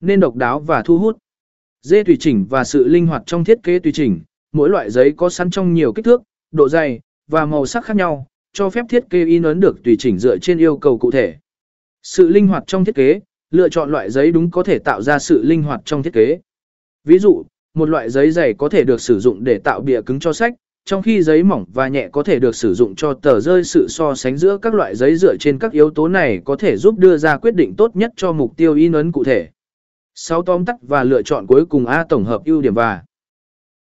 nên độc đáo và thu hút. Dê tùy chỉnh và sự linh hoạt trong thiết kế tùy chỉnh, mỗi loại giấy có sẵn trong nhiều kích thước, độ dày và màu sắc khác nhau, cho phép thiết kế in ấn được tùy chỉnh dựa trên yêu cầu cụ thể. Sự linh hoạt trong thiết kế, lựa chọn loại giấy đúng có thể tạo ra sự linh hoạt trong thiết kế. Ví dụ, một loại giấy dày có thể được sử dụng để tạo bìa cứng cho sách, trong khi giấy mỏng và nhẹ có thể được sử dụng cho tờ rơi sự so sánh giữa các loại giấy dựa trên các yếu tố này có thể giúp đưa ra quyết định tốt nhất cho mục tiêu in ấn cụ thể. Sau tóm tắt và lựa chọn cuối cùng A tổng hợp ưu điểm và